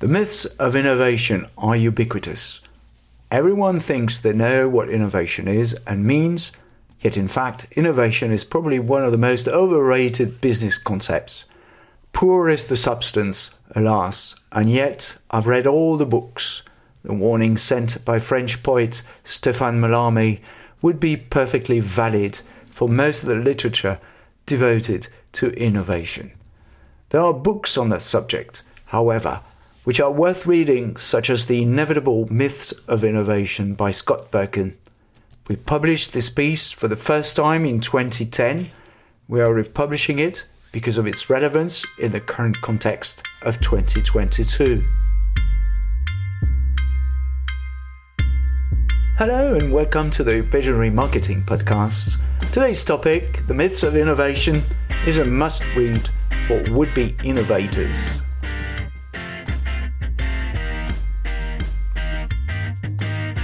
The myths of innovation are ubiquitous. Everyone thinks they know what innovation is and means, yet in fact, innovation is probably one of the most overrated business concepts. Poor is the substance, alas, and yet I've read all the books. The warning sent by French poet Stéphane Mallarmé would be perfectly valid for most of the literature devoted to innovation. There are books on that subject, however, which are worth reading, such as The Inevitable Myths of Innovation by Scott Berkun. We published this piece for the first time in 2010. We are republishing it because of its relevance in the current context of 2022. Hello and welcome to the Visionary Marketing Podcast. Today's topic, the myths of innovation, is a must read for would be innovators.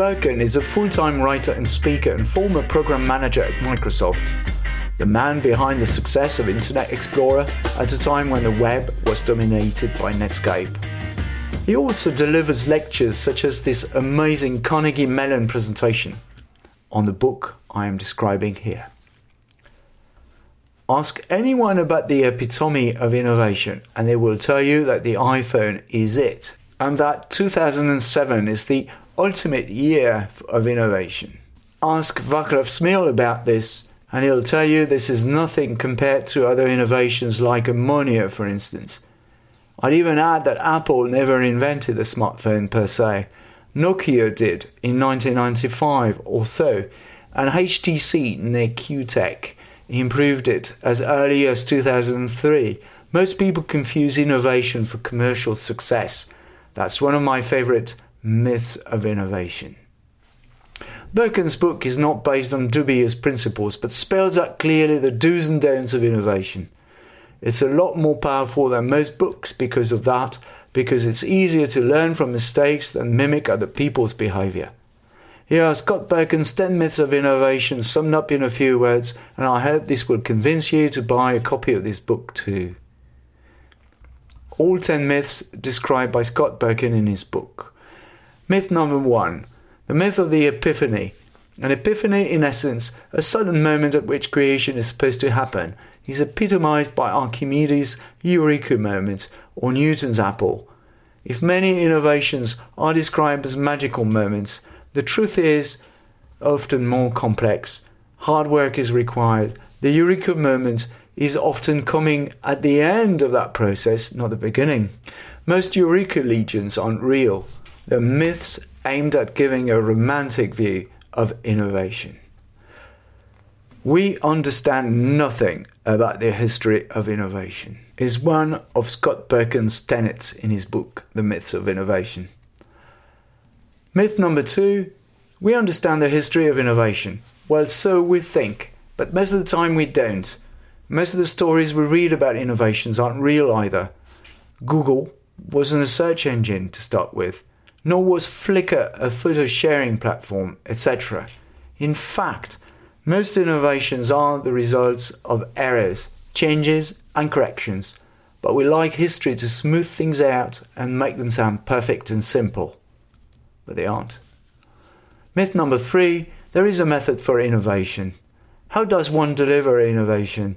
Berkun is a full time writer and speaker and former program manager at Microsoft, the man behind the success of Internet Explorer at a time when the web was dominated by Netscape. He also delivers lectures such as this amazing Carnegie Mellon presentation on the book I am describing here. Ask anyone about the epitome of innovation, and they will tell you that the iPhone is it, and that 2007 is the ultimate year of innovation. Ask Vaclav Smil about this, and he'll tell you this is nothing compared to other innovations like ammonia, for instance. I'd even add that Apple never invented the smartphone per se. Nokia did in 1995 or so, and HTC near Qtek improved it as early as 2003. Most people confuse innovation for commercial success. That's one of my favorite myths of innovation. Berkun's book is not based on dubious principles, but spells out clearly the do's and don'ts of innovation. It's a lot more powerful than most books because of that, because it's easier to learn from mistakes than mimic other people's behavior. Here are Scott Berkun's 10 Myths of Innovation summed up in a few words, and I hope this will convince you to buy a copy of this book too. All 10 myths described by Scott Berkun in his book. Myth number one the myth of the epiphany. An epiphany, in essence, a sudden moment at which creation is supposed to happen, is epitomized by Archimedes' Eureka moment or Newton's apple. If many innovations are described as magical moments, the truth is often more complex. Hard work is required. The Eureka moment is often coming at the end of that process, not the beginning. Most Eureka legions aren't real. They're myths aimed at giving a romantic view of innovation. We understand nothing about the history of innovation, is one of Scott Berkun's tenets in his book, The Myths of Innovation. Myth number two we understand the history of innovation. Well, so we think, but most of the time we don't. Most of the stories we read about innovations aren't real either. Google wasn't a search engine to start with, nor was Flickr a photo sharing platform, etc. In fact, most innovations are the results of errors, changes, and corrections, but we like history to smooth things out and make them sound perfect and simple. But they aren't. Myth number three there is a method for innovation. How does one deliver innovation?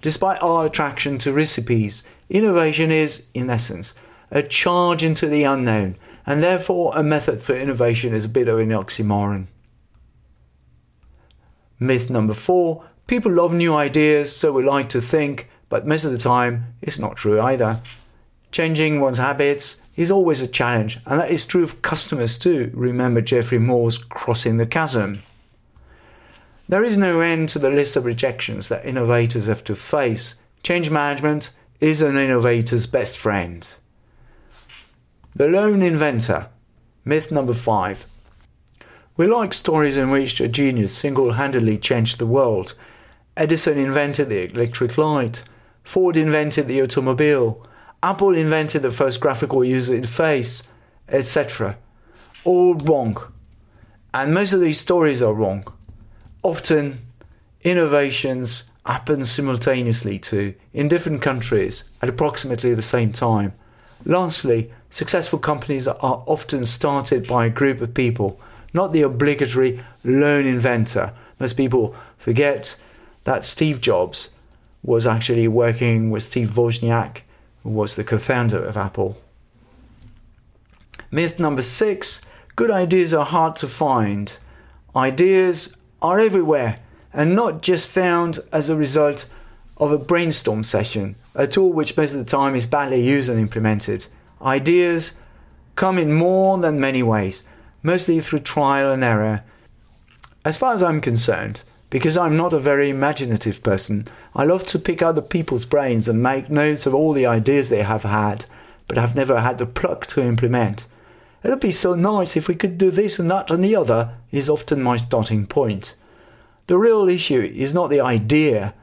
Despite our attraction to recipes, innovation is, in essence, a charge into the unknown, and therefore a method for innovation is a bit of an oxymoron. Myth number four people love new ideas, so we like to think, but most of the time it's not true either. Changing one's habits is always a challenge, and that is true of customers too. Remember Geoffrey Moore's Crossing the Chasm. There is no end to the list of rejections that innovators have to face. Change management is an innovator's best friend. The lone inventor. Myth number five. We like stories in which a genius single handedly changed the world. Edison invented the electric light. Ford invented the automobile. Apple invented the first graphical user interface, etc. All wrong. And most of these stories are wrong. Often, innovations happen simultaneously too, in different countries, at approximately the same time. Lastly, successful companies are often started by a group of people, not the obligatory lone inventor. Most people forget that Steve Jobs was actually working with Steve Wozniak, who was the co founder of Apple. Myth number six good ideas are hard to find. Ideas are everywhere and not just found as a result of a brainstorm session, a tool which most of the time is badly used and implemented. Ideas come in more than many ways, mostly through trial and error. As far as I'm concerned, because I'm not a very imaginative person, I love to pick other people's brains and make notes of all the ideas they have had, but have never had the pluck to implement. It'd be so nice if we could do this and that and the other, is often my starting point. The real issue is not the idea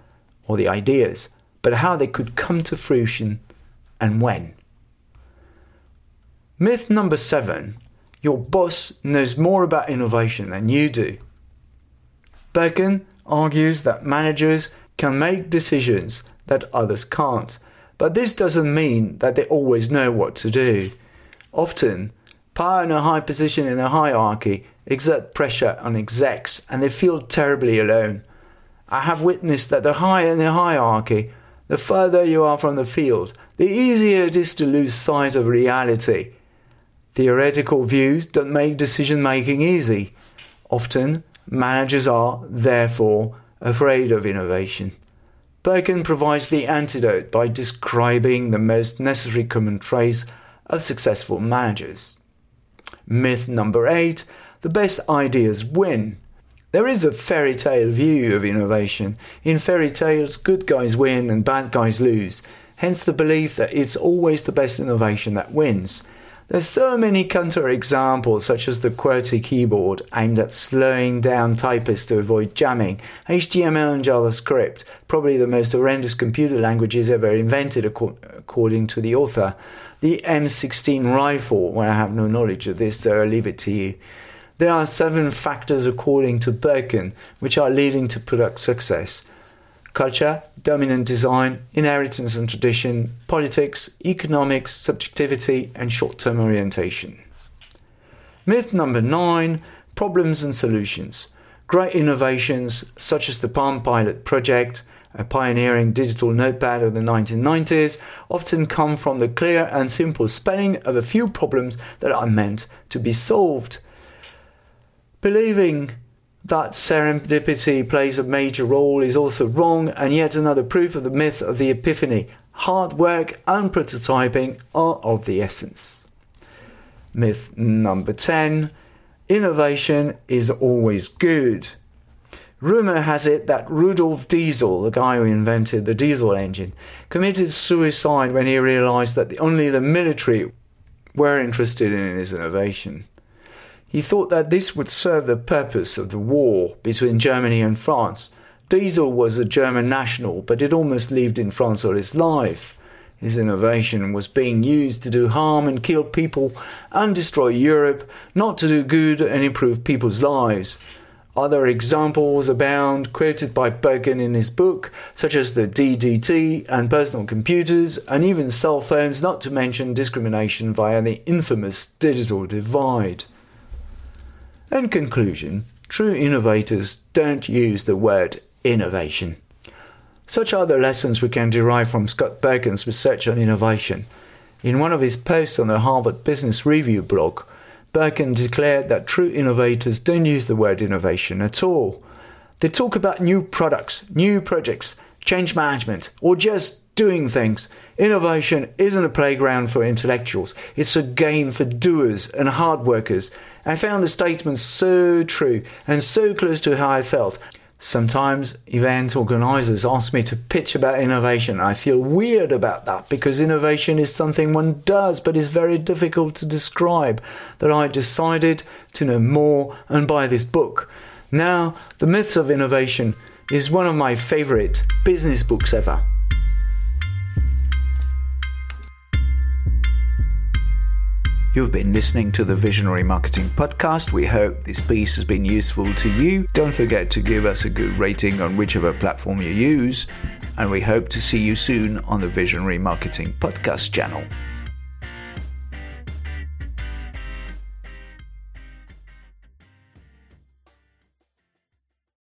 or the ideas, but how they could come to fruition and when. Myth number seven your boss knows more about innovation than you do. Berkun argues that managers can make decisions that others can't, but this doesn't mean that they always know what to do. Often, power in a high position in a hierarchy exert pressure on execs and they feel terribly alone. I have witnessed that the higher in the hierarchy, the further you are from the field, the easier it is to lose sight of reality. Theoretical views don't make decision making easy. Often, managers are, therefore, afraid of innovation. Berkun provides the antidote by describing the most necessary common traits of successful managers. Myth number eight the best ideas win. There is a fairy tale view of innovation. In fairy tales, good guys win and bad guys lose, hence the belief that it's always the best innovation that wins. There's so many counter examples, such as the QWERTY keyboard aimed at slowing down typists to avoid jamming, HTML and JavaScript, probably the most horrendous computer languages ever invented, according to the author. The M16 rifle, where I have no knowledge of this, so I'll leave it to you. There are seven factors, according to Berkun, which are leading to product success culture, dominant design, inheritance and tradition, politics, economics, subjectivity, and short term orientation. Myth number nine problems and solutions. Great innovations, such as the Palm Pilot project, a pioneering digital notepad of the 1990s, often come from the clear and simple spelling of a few problems that are meant to be solved. Believing that serendipity plays a major role is also wrong, and yet another proof of the myth of the epiphany. Hard work and prototyping are of the essence. Myth number 10 Innovation is always good. Rumour has it that Rudolf Diesel, the guy who invented the diesel engine, committed suicide when he realised that only the military were interested in his innovation. He thought that this would serve the purpose of the war between Germany and France. Diesel was a German national, but had almost lived in France all his life. His innovation was being used to do harm and kill people and destroy Europe, not to do good and improve people's lives. Other examples abound, quoted by Berkun in his book, such as the DDT and personal computers, and even cell phones, not to mention discrimination via the infamous digital divide. In conclusion, true innovators don't use the word innovation. Such are the lessons we can derive from Scott Berkun's research on innovation. In one of his posts on the Harvard Business Review blog, Birkin declared that true innovators don't use the word innovation at all. They talk about new products, new projects, change management, or just doing things. Innovation isn't a playground for intellectuals, it's a game for doers and hard workers I found the statement so true and so close to how I felt. Sometimes event organizers ask me to pitch about innovation. I feel weird about that because innovation is something one does but is very difficult to describe. That I decided to know more and buy this book. Now, The Myths of Innovation is one of my favorite business books ever. You've been listening to the Visionary Marketing Podcast. We hope this piece has been useful to you. Don't forget to give us a good rating on whichever platform you use. And we hope to see you soon on the Visionary Marketing Podcast channel.